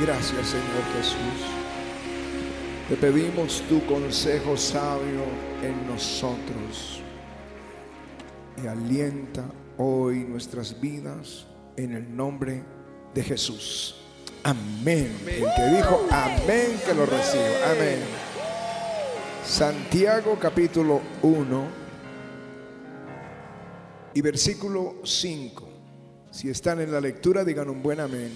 Gracias Señor Jesús. Te pedimos tu consejo sabio en nosotros y alienta hoy nuestras vidas en el nombre de Jesús. Amén. El que dijo amén, que lo reciba. Amén. Santiago capítulo 1 y versículo 5. Si están en la lectura, digan un buen amén.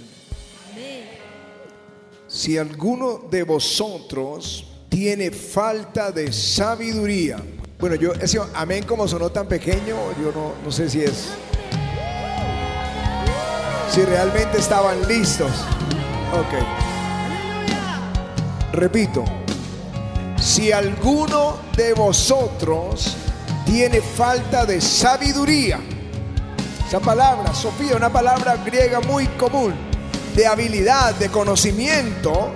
Si alguno de vosotros tiene falta de sabiduría, bueno, yo ese amén como sonó tan pequeño, yo no, no sé si es si realmente estaban listos. Ok. Repito, si alguno de vosotros tiene falta de sabiduría, esa palabra, Sofía, una palabra griega muy común, de habilidad, de conocimiento,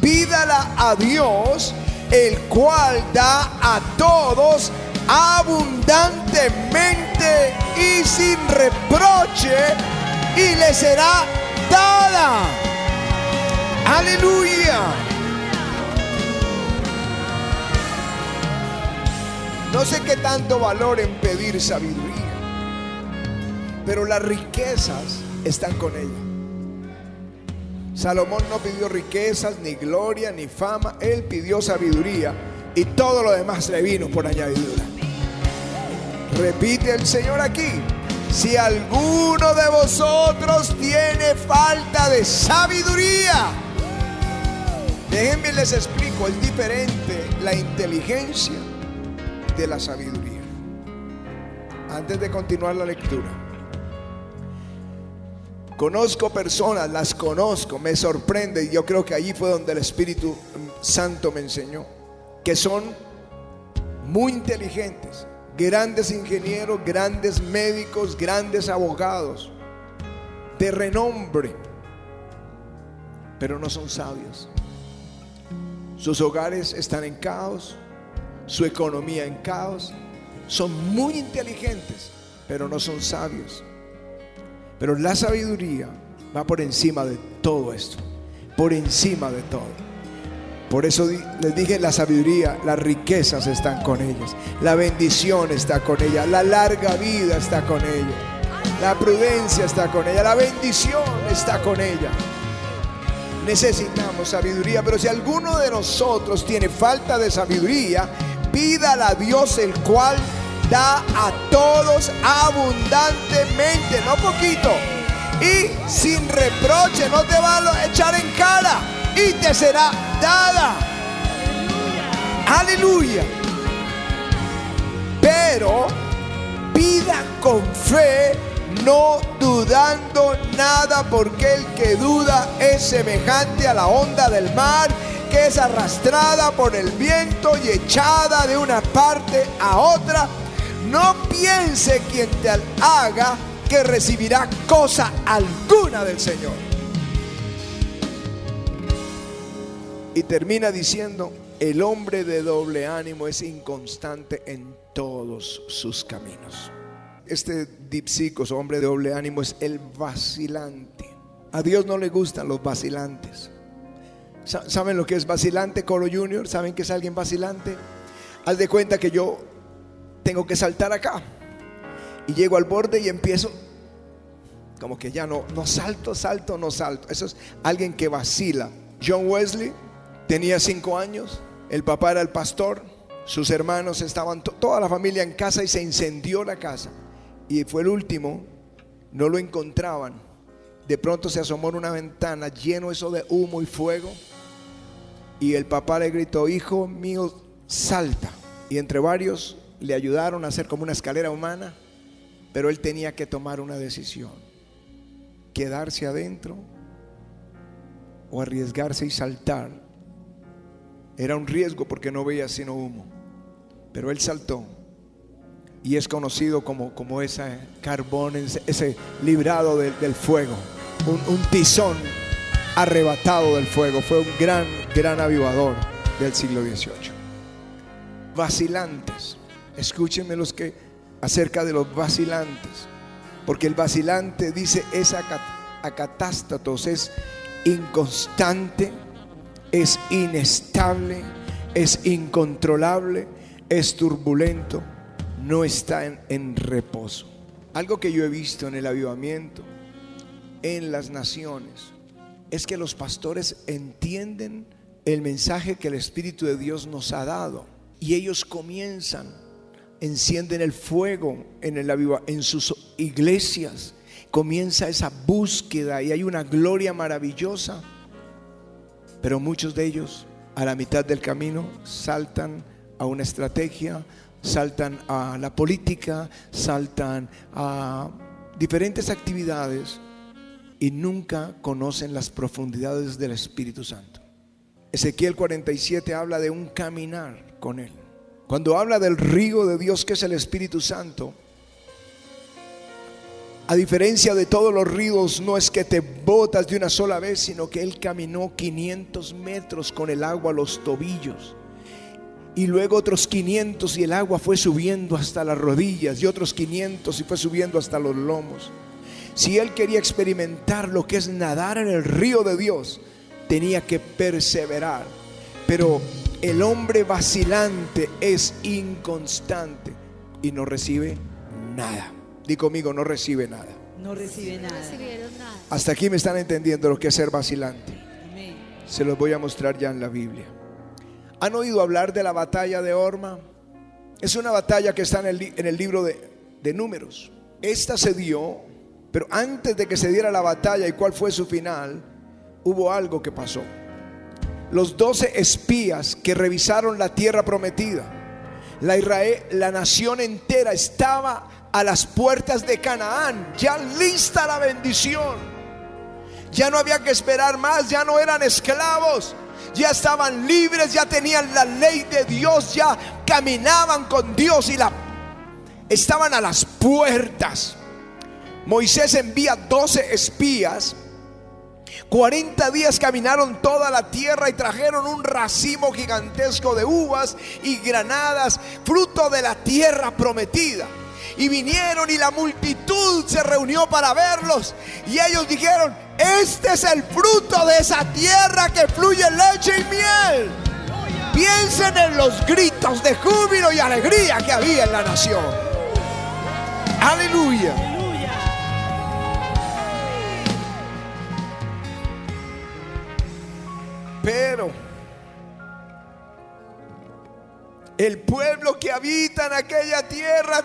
pídala a Dios, el cual da a todos abundantemente y sin reproche y le será dada. Aleluya. No sé qué tanto valor en pedir sabiduría, pero las riquezas están con ella. Salomón no pidió riquezas, ni gloria, ni fama, él pidió sabiduría y todo lo demás le vino por añadidura. Repite el Señor aquí, si alguno de vosotros tiene falta de sabiduría, déjenme les explico, es diferente la inteligencia de la sabiduría. Antes de continuar la lectura, conozco personas, las conozco, me sorprende y yo creo que allí fue donde el Espíritu Santo me enseñó, que son muy inteligentes, grandes ingenieros, grandes médicos, grandes abogados, de renombre, pero no son sabios. Sus hogares están en caos, su economía en caos. Son muy inteligentes, pero no son sabios. Pero la sabiduría va por encima de todo esto, por encima de todo. Por eso les dije, la sabiduría, las riquezas están con ellos. La bendición está con ella. La larga vida está con ella. La prudencia está con ella. La bendición está con ella. Necesitamos sabiduría. Pero si alguno de nosotros tiene falta de sabiduría, pídala a Dios el cual da a todos abundantemente, no poquito. Y sin reproche, no te va a echar en cara y te será dada. Aleluya. Pero pida con fe, no dudando nada, porque el que duda es semejante a la onda del mar que es arrastrada por el viento y echada de una parte a otra. No piense quien te haga que recibirá cosa alguna del Señor. Y termina diciendo, el hombre de doble ánimo es inconstante en todos sus caminos. Este dipsicos, hombre de doble ánimo, es el vacilante. A Dios no le gustan los vacilantes. ¿Saben lo que es vacilante, Coro Junior? ¿Saben que es alguien vacilante? Haz de cuenta que yo tengo que saltar acá. Y llego al borde y empiezo como que ya no, no salto, salto, no salto. Eso es alguien que vacila. John Wesley tenía cinco años, el papá era el pastor, sus hermanos estaban, toda la familia en casa y se incendió la casa. Y fue el último, no lo encontraban. De pronto se asomó en una ventana lleno eso de humo y fuego. Y el papá le gritó, hijo mío, salta. Y entre varios le ayudaron a hacer como una escalera humana, pero él tenía que tomar una decisión quedarse adentro o arriesgarse y saltar. Era un riesgo porque no veía sino humo. Pero él saltó. Y es conocido como, como ese carbón, ese, librado del fuego. Un, un tizón arrebatado del fuego. Fue un gran, gran avivador del siglo XVIII. Vacilantes. Escúchenme los que acerca de los vacilantes. Porque el vacilante dice esa acatástatos, es inconstante, es inestable, es incontrolable, es turbulento, no está en, en reposo. Algo que yo he visto en el avivamiento, en las naciones, es que los pastores entienden el mensaje que el Espíritu de Dios nos ha dado y ellos comienzan, encienden el fuego en, el, en sus iglesias, comienza esa búsqueda y hay una gloria maravillosa, pero muchos de ellos a la mitad del camino saltan a una estrategia, saltan a la política, saltan a diferentes actividades y nunca conocen las profundidades del Espíritu Santo. Ezequiel 47 habla de un caminar con Él. Cuando habla del río de Dios que es el Espíritu Santo, a diferencia de todos los ríos, no es que te botas de una sola vez, sino que Él caminó 500 metros con el agua a los tobillos y luego otros 500 y el agua fue subiendo hasta las rodillas y otros 500 y fue subiendo hasta los lomos. Si él quería experimentar lo que es nadar en el río de Dios, tenía que perseverar. Pero el hombre vacilante es inconstante y no recibe nada. Di conmigo, no recibe nada. No recibe nada. Hasta aquí me están entendiendo lo que es ser vacilante. Se los voy a mostrar ya en la Biblia. ¿Han oído hablar de la batalla de Orma? Es una batalla que está en el, libro de, de números. Esta se dio, pero antes de que se diera la batalla y cuál fue su final, hubo algo que pasó. Los doce espías que revisaron la tierra prometida, la, Israel, la nación entera estaba a las puertas de Canaán, ya lista la bendición. Ya no había que esperar más, ya no eran esclavos, ya estaban libres, ya tenían la ley de Dios, ya caminaban con Dios y la estaban a las puertas. Moisés envía 12 espías. 40 días caminaron toda la tierra y trajeron un racimo gigantesco de uvas y granadas, fruto de la tierra prometida. Y vinieron y la multitud se reunió para verlos. Y ellos dijeron, este es el fruto de esa tierra que fluye leche y miel. Piensen en los gritos de júbilo y alegría que había en la nación. Aleluya. Pero el pueblo que habita en aquella tierra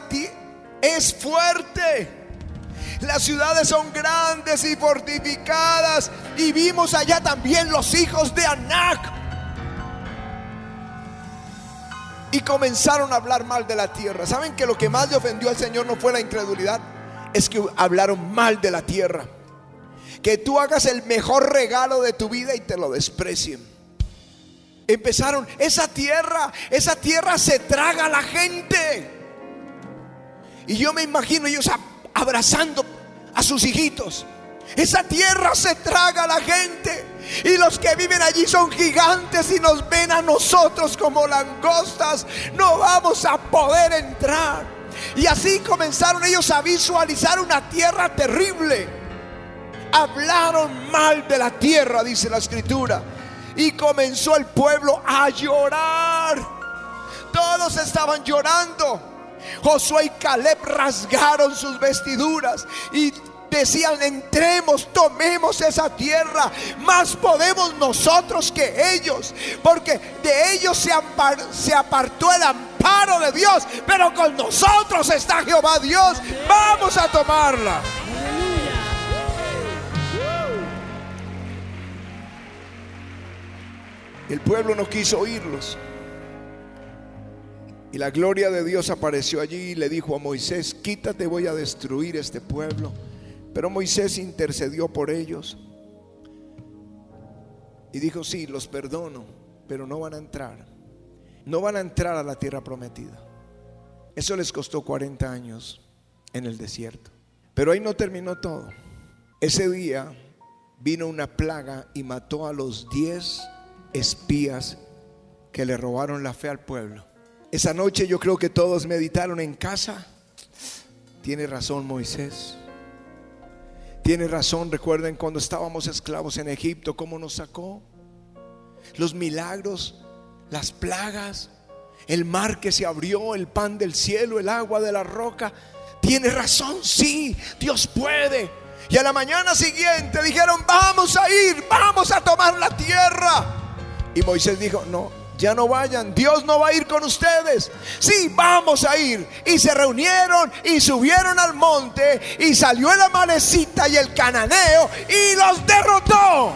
es fuerte. Las ciudades son grandes y fortificadas. Y vimos allá también los hijos de Anac. Y comenzaron a hablar mal de la tierra. ¿Saben que lo que más le ofendió al Señor no fue la incredulidad? Es que hablaron mal de la tierra. Que tú hagas el mejor regalo de tu vida y te lo desprecien. Empezaron, esa tierra, esa tierra se traga a la gente. Y yo me imagino ellos abrazando a sus hijitos. Esa tierra se traga a la gente. Y los que viven allí son gigantes y nos ven a nosotros como langostas. No vamos a poder entrar. Y así comenzaron ellos a visualizar una tierra terrible. Hablaron mal de la tierra, dice la escritura. Y comenzó el pueblo a llorar. Todos estaban llorando. Josué y Caleb rasgaron sus vestiduras y decían, entremos, tomemos esa tierra, más podemos nosotros que ellos, porque de ellos se, se, apartó el amparo de Dios, pero con nosotros está Jehová Dios, vamos a tomarla. El pueblo no quiso oírlos. Y la gloria de Dios apareció allí y le dijo a Moisés, quítate, voy a destruir este pueblo. Pero Moisés intercedió por ellos y dijo, sí, los perdono, pero no van a entrar. No van a entrar a la tierra prometida. Eso les costó 40 años en el desierto. Pero ahí no terminó todo. Ese día vino una plaga y mató a los 10 espías que le robaron la fe al pueblo. Esa noche yo creo que todos meditaron en casa. Tiene razón Moisés. Tiene razón, recuerden cuando estábamos esclavos en Egipto, cómo nos sacó. Los milagros, las plagas, el mar que se abrió, el pan del cielo, el agua de la roca. Tiene razón, sí, Dios puede. Y a la mañana siguiente dijeron, vamos a ir, vamos a tomar la tierra. Y Moisés dijo, no, ya no vayan, Dios no va a ir con ustedes. Sí, vamos a ir. Y se reunieron y subieron al monte y salió el amanecita y el cananeo y los derrotó.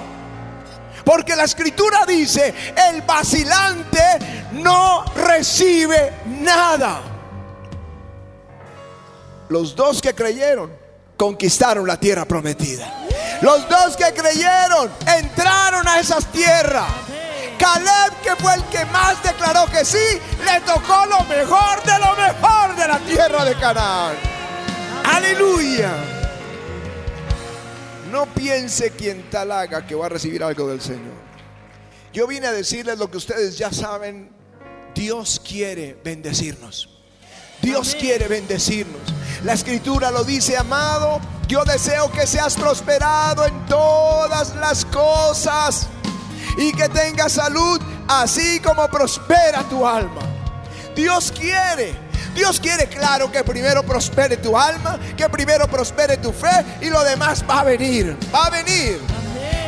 Porque la escritura dice, el vacilante no recibe nada. Los dos que creyeron conquistaron la tierra prometida. Los dos que creyeron entraron a esas tierras. Caleb, que fue el que más declaró que sí, le tocó lo mejor de lo mejor de la tierra de Canaán. Aleluya. No piense quien tal haga que va a recibir algo del Señor. Yo vine a decirles lo que ustedes ya saben. Dios quiere bendecirnos. Dios quiere bendecirnos. La escritura lo dice, amado. Yo deseo que seas prosperado en todas las cosas y que tengas salud así como prospera tu alma. Dios quiere. Dios quiere, claro, que primero prospere tu alma, que primero prospere tu fe y lo demás va a venir. Va a venir.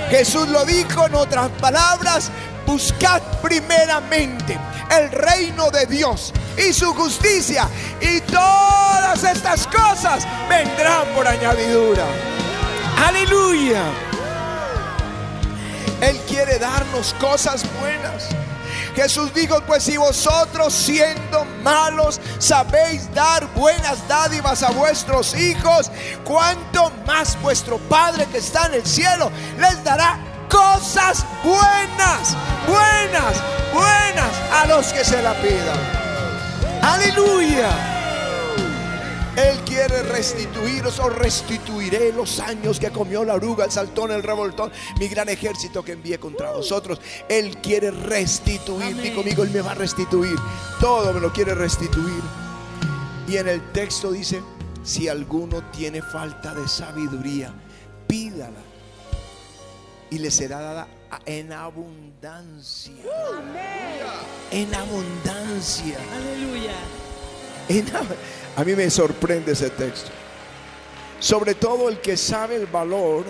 Jesús lo dijo en otras palabras, buscad primeramente el reino de Dios y su justicia y todas estas cosas vendrán por añadidura. Aleluya. Él quiere darnos cosas buenas. Jesús dijo, pues si vosotros siendo malos sabéis dar buenas dádivas a vuestros hijos, cuanto más vuestro Padre que está en el cielo les dará cosas buenas, buenas, buenas a los que se la pidan. Aleluya. Él quiere restituiros o restituiré los años que comió la oruga, el saltón, el revoltón, mi gran ejército que envié contra vosotros. Él quiere restituir. Di conmigo, Él me va a restituir. Todo me lo quiere restituir. Y en el texto dice, si alguno tiene falta de sabiduría, pídala. Y le será dada en abundancia. En abundancia. Aleluya. A mí me sorprende ese texto. Sobre todo el que sabe el valor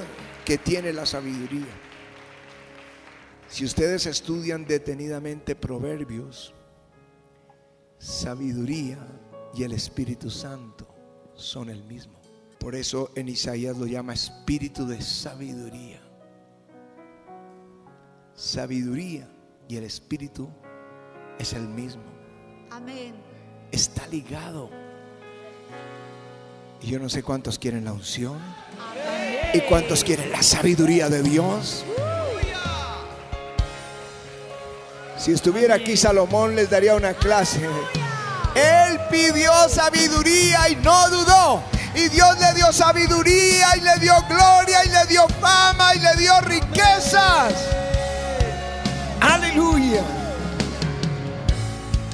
que tiene la sabiduría. Si ustedes estudian detenidamente Proverbios, sabiduría y el Espíritu Santo son el mismo. Por eso en Isaías lo llama espíritu de sabiduría. Sabiduría y el Espíritu es el mismo. Amén. Está ligado. Y yo no sé cuántos quieren la unción y cuántos quieren la sabiduría de Dios. Si estuviera aquí Salomón les daría una clase. Él pidió sabiduría y no dudó. Y Dios le dio sabiduría y le dio gloria y le dio fama y le dio riquezas. Aleluya.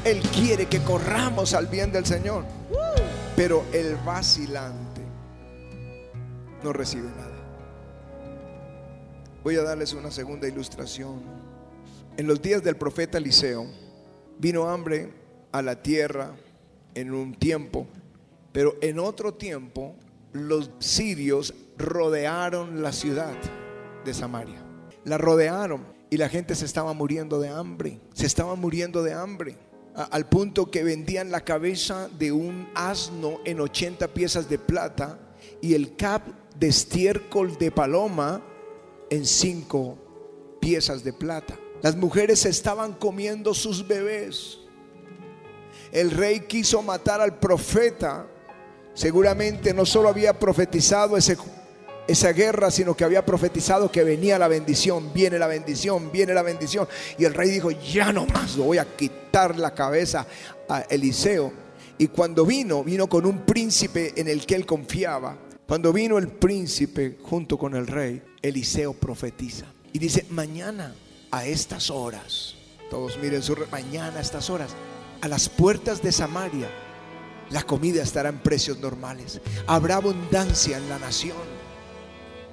Él quiere que corramos al bien del Señor. Pero el vacilante no recibe nada. Voy a darles una segunda ilustración. En los días del profeta Eliseo vino hambre a la tierra en un tiempo, pero en otro tiempo los sirios rodearon la ciudad de Samaria. La rodearon y la gente se estaba muriendo de hambre. Se estaba muriendo de hambre. Al punto que vendían la cabeza de un asno en 80 piezas de plata y el cap de estiércol de paloma en 5 piezas de plata. Las mujeres estaban comiendo sus bebés. El rey quiso matar al profeta. Seguramente no solo había profetizado ese, esa guerra, sino que había profetizado que venía la bendición, viene la bendición, viene la bendición. Y el rey dijo, ya no más, lo voy a quitar la cabeza a Eliseo. Y cuando vino, vino con un príncipe en el que él confiaba. Cuando vino el príncipe junto con el rey, Eliseo profetiza. Y dice, mañana a estas horas, todos miren su mañana a estas horas, a las puertas de Samaria, la comida estará en precios normales. Habrá abundancia en la nación.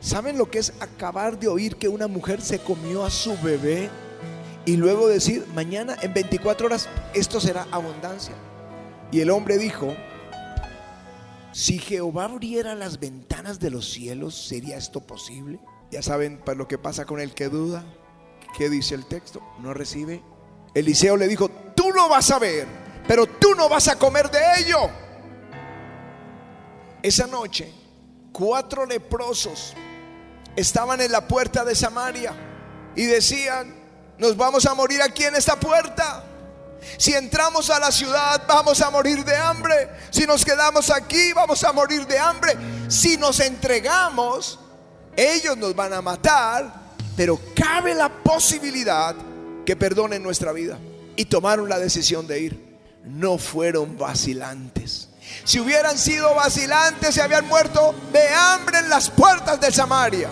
¿Saben lo que es acabar de oír que una mujer se comió a su bebé y luego decir, mañana en 24 horas esto será abundancia? Y el hombre dijo, si Jehová abriera las ventanas de los cielos, ¿sería esto posible? Ya saben lo que pasa con el que duda. ¿Qué dice el texto? No recibe. Eliseo le dijo, tú lo vas a ver, pero tú no vas a comer de ello. Esa noche, cuatro leprosos estaban en la puerta de Samaria y decían, nos vamos a morir aquí en esta puerta. Si entramos a la ciudad vamos a morir de hambre. Si nos quedamos aquí vamos a morir de hambre. Si nos entregamos, ellos nos van a matar, pero cabe la posibilidad que perdonen nuestra vida. Y tomaron la decisión de ir. No fueron vacilantes. Si hubieran sido vacilantes, se habían muerto de hambre en las puertas de Samaria.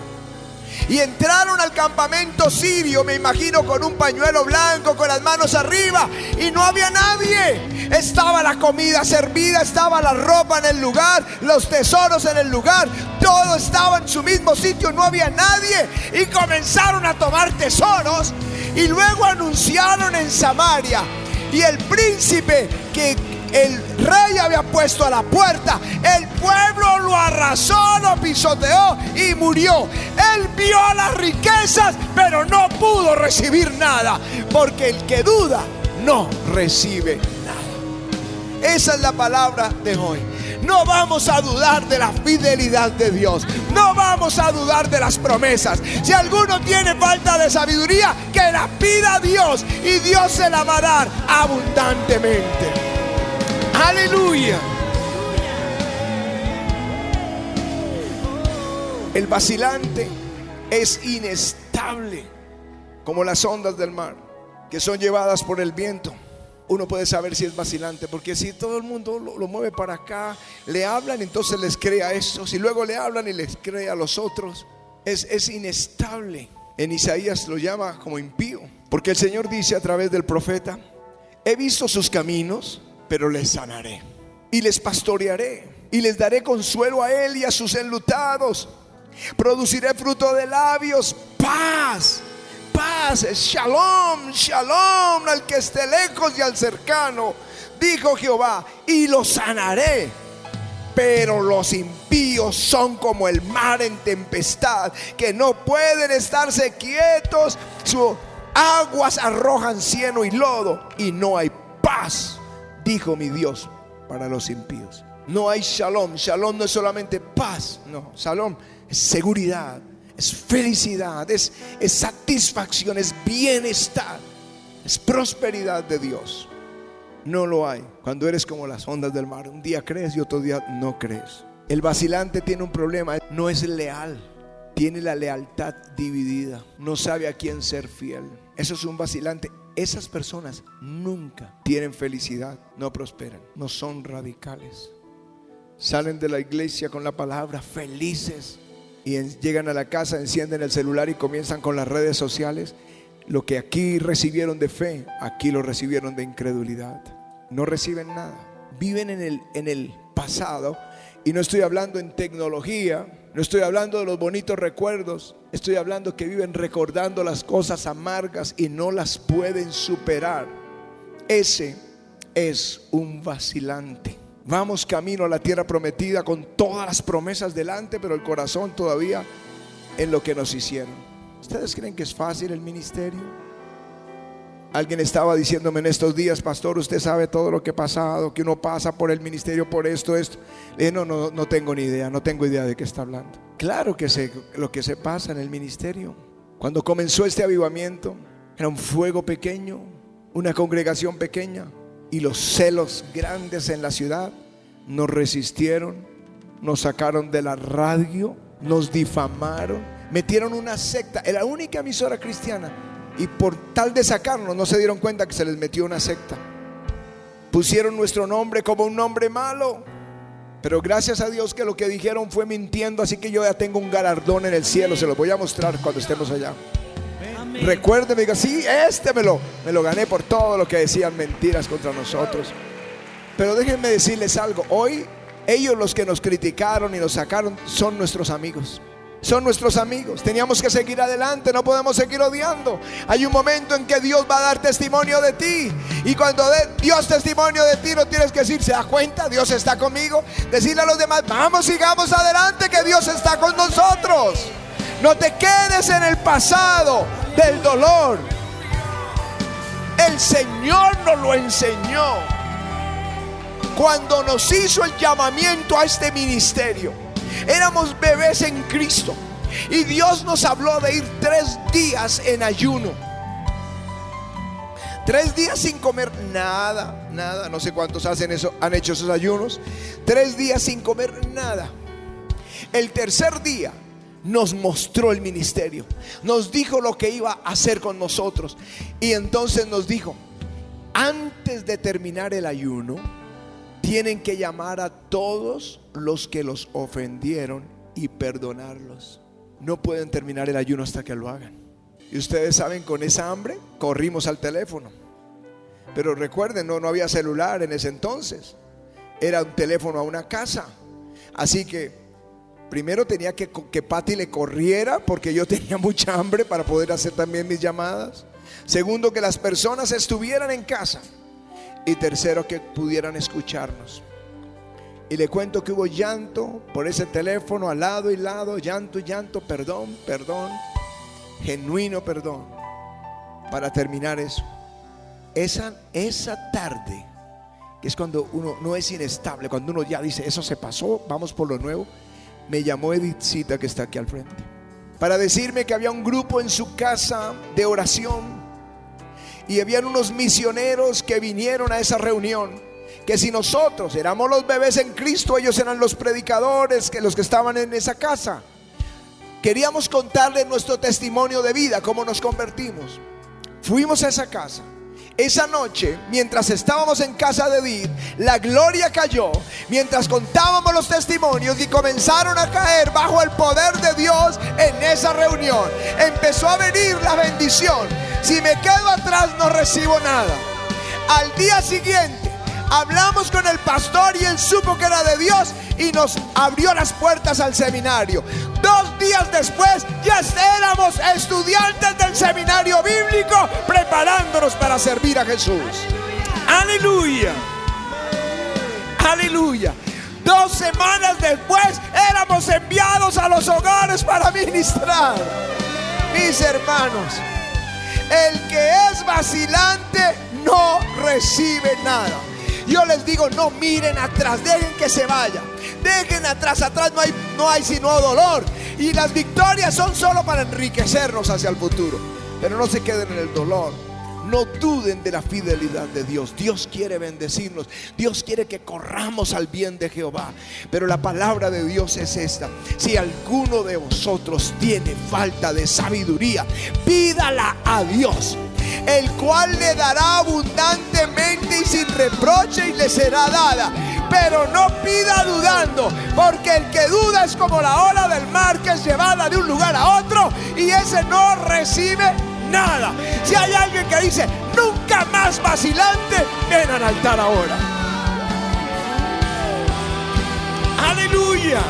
Y entraron al campamento sirio, me imagino, con un pañuelo blanco, con las manos arriba, y no había nadie. Estaba la comida servida, estaba la ropa en el lugar, los tesoros en el lugar, todo estaba en su mismo sitio, no había nadie. Y comenzaron a tomar tesoros y luego anunciaron en Samaria. Y el príncipe que el rey había puesto a la puerta. El pueblo lo arrasó, lo pisoteó y murió. Él vio las riquezas, pero no pudo recibir nada. Porque el que duda no recibe nada. Esa es la palabra de hoy. No vamos a dudar de la fidelidad de Dios. No vamos a dudar de las promesas. Si alguno tiene falta de sabiduría, que la pida a Dios y Dios se la va a dar abundantemente. Aleluya. El vacilante es inestable como las ondas del mar que son llevadas por el viento. Uno puede saber si es vacilante, porque si todo el mundo lo, mueve para acá, le hablan, entonces les cree a estos, y luego le hablan y les cree a los otros. Es, es inestable. En Isaías lo llama como impío, porque el Señor dice a través del profeta, he visto sus caminos pero les sanaré y les pastorearé y les daré consuelo a él y a sus enlutados. Produciré fruto de labios, paz, paz, shalom, shalom al que esté lejos y al cercano, dijo Jehová, y los sanaré. Pero los impíos son como el mar en tempestad, que no pueden estarse quietos, sus aguas arrojan cieno y lodo, y no hay paz dijo mi Dios para los impíos. No hay shalom. Shalom no es solamente paz. No, shalom es seguridad, es felicidad, es, es satisfacción, es bienestar, es prosperidad de Dios. No lo hay cuando eres como las ondas del mar. Un día crees y otro día no crees. El vacilante tiene un problema, no es leal, tiene la lealtad dividida, no sabe a quién ser fiel. Eso es un vacilante esas personas nunca tienen felicidad, no prosperan, no son radicales. Salen de la iglesia con la palabra felices y llegan a la casa, encienden el celular y comienzan con las redes sociales. Lo que aquí recibieron de fe, aquí lo recibieron de incredulidad. No reciben nada. Viven en el, en el pasado y no estoy hablando en tecnología, no estoy hablando de los bonitos recuerdos, estoy hablando que viven recordando las cosas amargas y no las pueden superar. Ese es un vacilante. Vamos camino a la tierra prometida con todas las promesas delante, pero el corazón todavía en lo que nos hicieron. ¿Ustedes creen que es fácil el ministerio? Alguien estaba diciéndome en estos días, pastor, usted sabe todo lo que ha pasado, que uno pasa por el ministerio por esto, esto. Dije, no, no, no tengo ni idea, no tengo idea de qué está hablando. Claro que sé lo que se pasa en el ministerio. Cuando comenzó este avivamiento, era un fuego pequeño, una congregación pequeña, y los celos grandes en la ciudad nos resistieron, nos sacaron de la radio, nos difamaron, metieron una secta, era la única emisora cristiana y por tal de sacarnos no se dieron cuenta que se les metió una secta. Pusieron nuestro nombre como un nombre malo. Pero gracias a Dios que lo que dijeron fue mintiendo, así que yo ya tengo un galardón en el cielo, se lo voy a mostrar cuando estemos allá. Recuerden, diga, sí, este me lo, me lo gané por todo lo que decían mentiras contra nosotros. Pero déjenme decirles algo, hoy ellos los que nos criticaron y nos sacaron son nuestros amigos. Son nuestros amigos. Teníamos que seguir adelante, no podemos seguir odiando. Hay un momento en que Dios va a dar testimonio de ti. Y cuando Dios testimonio de ti, no tienes que decir, ¿se da cuenta? Dios está conmigo. Decirle a los demás, vamos, sigamos adelante, que Dios está con nosotros. No te quedes en el pasado del dolor. El Señor nos lo enseñó cuando nos hizo el llamamiento a este ministerio. Éramos bebés en Cristo. Y Dios nos habló de ir tres días en ayuno. Tres días sin comer nada, nada. No sé cuántos hacen eso, han hecho esos ayunos. Tres días sin comer nada. El tercer día nos mostró el ministerio. Nos dijo lo que iba a hacer con nosotros. Y entonces nos dijo, antes de terminar el ayuno, tienen que llamar a todos los que los ofendieron y perdonarlos. No pueden terminar el ayuno hasta que lo hagan. Y ustedes saben, con esa hambre corrimos al teléfono. Pero recuerden, no, no había celular en ese entonces. Era un teléfono a una casa. Así que primero tenía que que Patty le corriera porque yo tenía mucha hambre para poder hacer también mis llamadas. Segundo, que las personas estuvieran en casa. Y tercero, que pudieran escucharnos. Y le cuento que hubo llanto por ese teléfono al lado y lado, llanto llanto, perdón, perdón, genuino perdón, para terminar eso. Esa, esa tarde, que es cuando uno no es inestable, cuando uno ya dice, eso se pasó, vamos por lo nuevo, me llamó Edithcita que está aquí al frente, para decirme que había un grupo en su casa de oración y habían unos misioneros que vinieron a esa reunión. Que si nosotros éramos los bebés en Cristo, ellos eran los predicadores, que los que estaban en esa casa. Queríamos contarles nuestro testimonio de vida, cómo nos convertimos. Fuimos a esa casa esa noche, mientras estábamos en casa de Edith, la gloria cayó, mientras contábamos los testimonios y comenzaron a caer bajo el poder de Dios en esa reunión. Empezó a venir la bendición. Si me quedo atrás no recibo nada. Al día siguiente hablamos con el pastor y él supo que era de Dios y nos abrió las puertas al seminario. Dos días después ya éramos estudiantes del seminario bíblico preparándonos para servir a Jesús. Aleluya. Aleluya. Dos semanas después éramos enviados a los hogares para ministrar. Mis hermanos, el que es vacilante no recibe nada. Yo les digo, no miren atrás, dejen que se vaya. Dejen atrás, atrás no hay, no hay sino dolor. Y las victorias son solo para enriquecernos hacia el futuro. Pero no se queden en el dolor. No duden de la fidelidad de Dios. Dios quiere bendecirnos. Dios quiere que corramos al bien de Jehová. Pero la palabra de Dios es esta. Si alguno de vosotros tiene falta de sabiduría, pídala a Dios el cual le dará abundantemente y sin reproche y le será dada. Pero no pida dudando, porque el que duda es como la ola del mar que es llevada de un lugar a otro y ese no recibe nada. Si hay alguien que dice, nunca más vacilante, ven al altar ahora. Aleluya.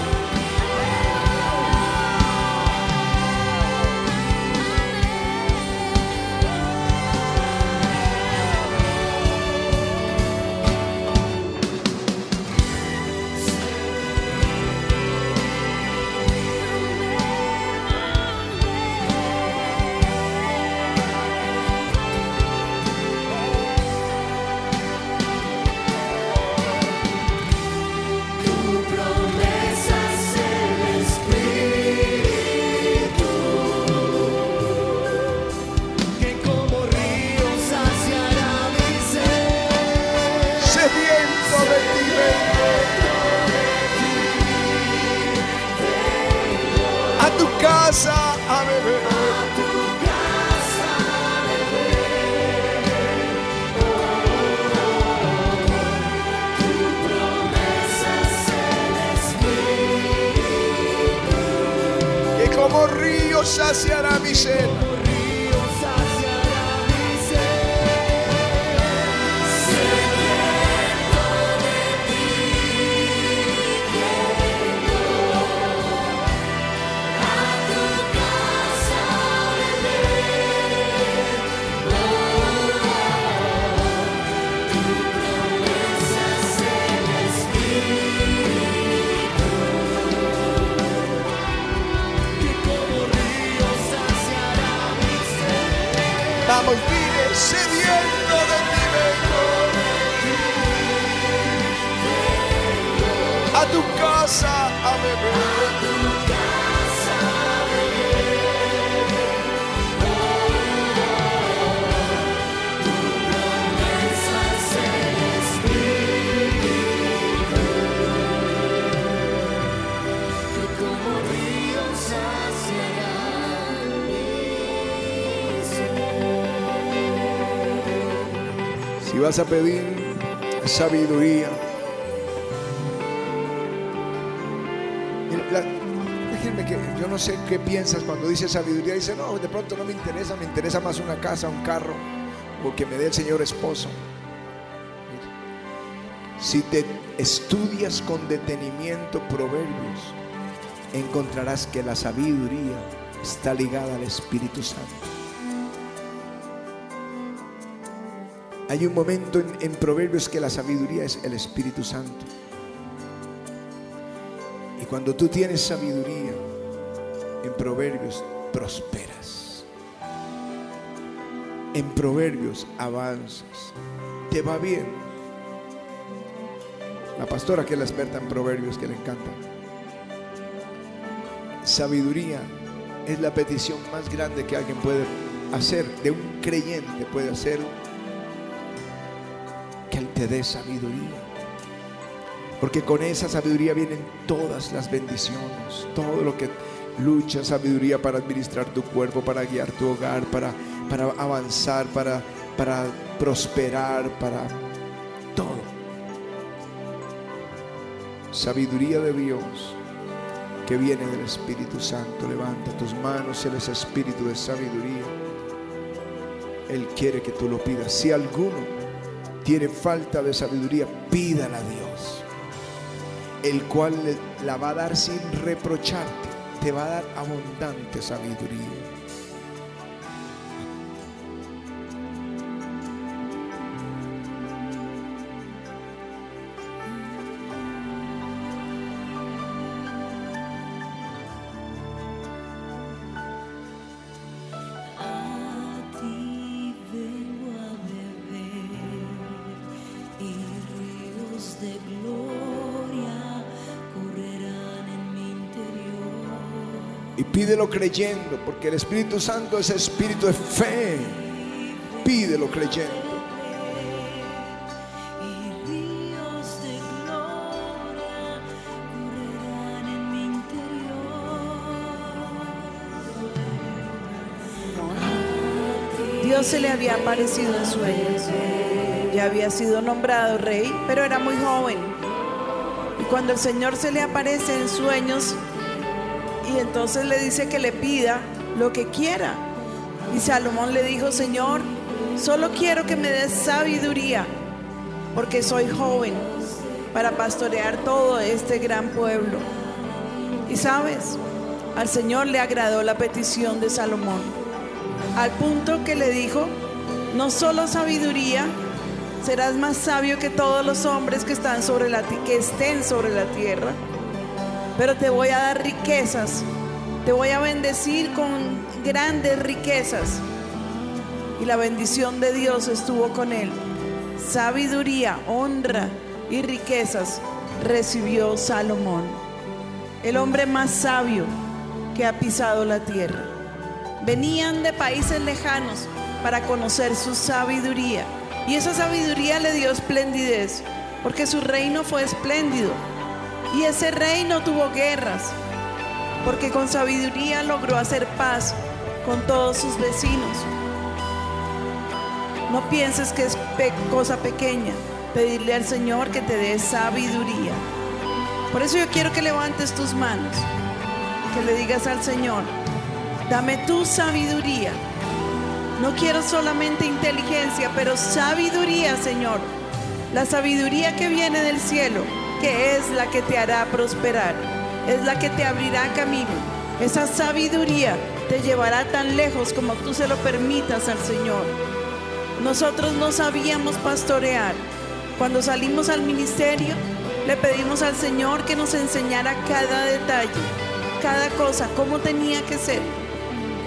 Vas a pedir sabiduría, déjenme que yo no sé qué piensas cuando dices sabiduría. Dice, no, de pronto no me interesa, me interesa más una casa, un carro, o que me dé el Señor esposo. Si te estudias con detenimiento proverbios, encontrarás que la sabiduría está ligada al Espíritu Santo. Hay un momento en, Proverbios que la sabiduría es el Espíritu Santo. Y cuando tú tienes sabiduría en Proverbios, prosperas. En Proverbios avanzas. Te va bien. La pastora que es la experta en Proverbios que le encanta. Sabiduría es la petición más grande que alguien puede hacer, de un creyente puede hacer te dé sabiduría. Porque con esa sabiduría vienen todas las bendiciones, todo lo que lucha, sabiduría para administrar tu cuerpo, para guiar tu hogar, para, para avanzar, para, para prosperar, para todo. Sabiduría de Dios que viene del Espíritu Santo. Levanta tus manos, Él es espíritu de sabiduría. Él quiere que tú lo pidas. Si alguno tiene falta de sabiduría, pídala a Dios, el cual la va a dar sin reprocharte, te va a dar abundante sabiduría. Creyendo, porque el Espíritu Santo es espíritu de fe. Pídelo creyendo. Dios se le había aparecido en sueños. Ya había sido nombrado rey, pero era muy joven. Y cuando el Señor se le aparece en sueños y entonces le dice que le pida lo que quiera. Y Salomón le dijo, Señor, solo quiero que me des sabiduría, porque soy joven para pastorear todo este gran pueblo. Y sabes, al Señor le agradó la petición de Salomón al punto que le dijo, no solo sabiduría, serás más sabio que todos los hombres que están sobre la que estén sobre la tierra, pero te voy a dar riquezas, te voy a bendecir con grandes riquezas. Y la bendición de Dios estuvo con él. Sabiduría, honra y riquezas recibió Salomón, el hombre más sabio que ha pisado la tierra. Venían de países lejanos para conocer su sabiduría. Y esa sabiduría le dio esplendidez, porque su reino fue espléndido. Y ese reino tuvo guerras, porque con sabiduría logró hacer paz con todos sus vecinos. No pienses que es cosa pequeña pedirle al Señor que te dé sabiduría. Por eso yo quiero que levantes tus manos, que le digas al Señor, dame tu sabiduría. No quiero solamente inteligencia, pero sabiduría, Señor. La sabiduría que viene del cielo, es la que te hará prosperar, es la que te abrirá camino. Esa sabiduría te llevará tan lejos como tú se lo permitas al Señor. Nosotros no sabíamos pastorear. Cuando salimos al ministerio, le pedimos al Señor que nos enseñara cada detalle, cada cosa, cómo tenía que ser.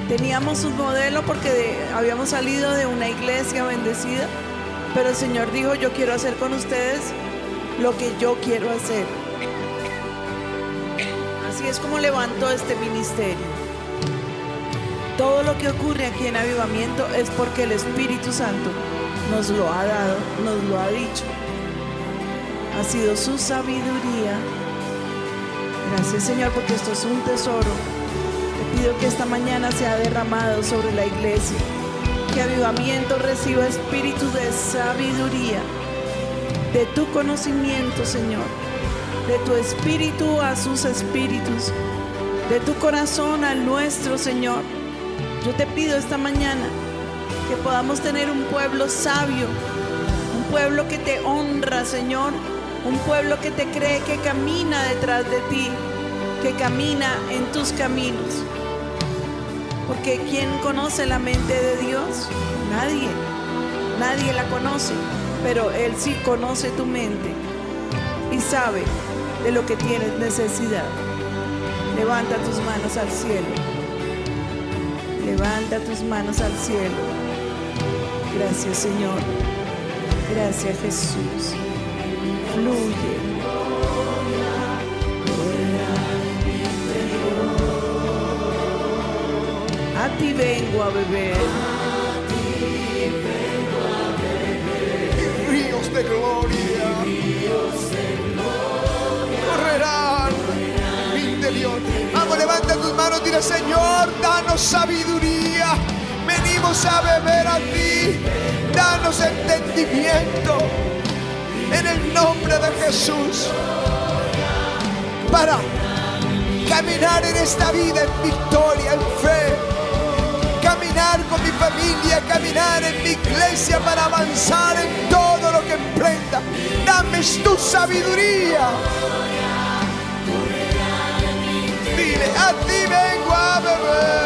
Teníamos un modelo porque habíamos salido de una iglesia bendecida, pero el Señor dijo, yo quiero hacer con ustedes lo que yo quiero hacer. así es como levantó este ministerio. Todo lo que ocurre aquí en Avivamiento es porque el Espíritu Santo nos lo ha dado, nos lo ha dicho. Ha sido su sabiduría. Gracias Señor porque esto es un tesoro. Te pido que esta mañana sea derramado sobre la iglesia. Que Avivamiento reciba espíritu de sabiduría, de tu conocimiento Señor, de tu espíritu a sus espíritus, de tu corazón al nuestro Señor. Yo te pido esta mañana que podamos tener un pueblo sabio, un pueblo que te honra, Señor, un pueblo que te cree, que camina detrás de ti, que camina en tus caminos. Porque ¿quién conoce la mente de Dios? Nadie, nadie la conoce, pero Él sí conoce tu mente y sabe de lo que tienes necesidad. Levanta tus manos al cielo. Levanta tus manos al cielo. Gracias Señor. Gracias Jesús. Fluye. A ti vengo a beber. De gloria. Correrán mi interior. Vamos, levanta tus manos, dile Señor, danos sabiduría. Venimos a beber a ti. Danos entendimiento. En el nombre de Jesús. Para caminar en esta vida en victoria, en fe. Caminar con mi familia, caminar en mi iglesia para avanzar en todo que emprenda. Dame tu sabiduría. Dile, a ti vengo a beber.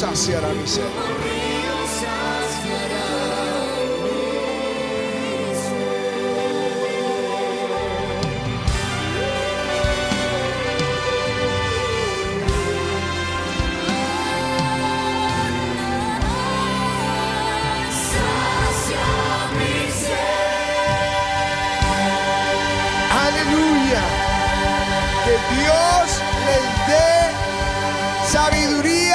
saciará mi. Aleluya. Que Dios les dé sabiduría.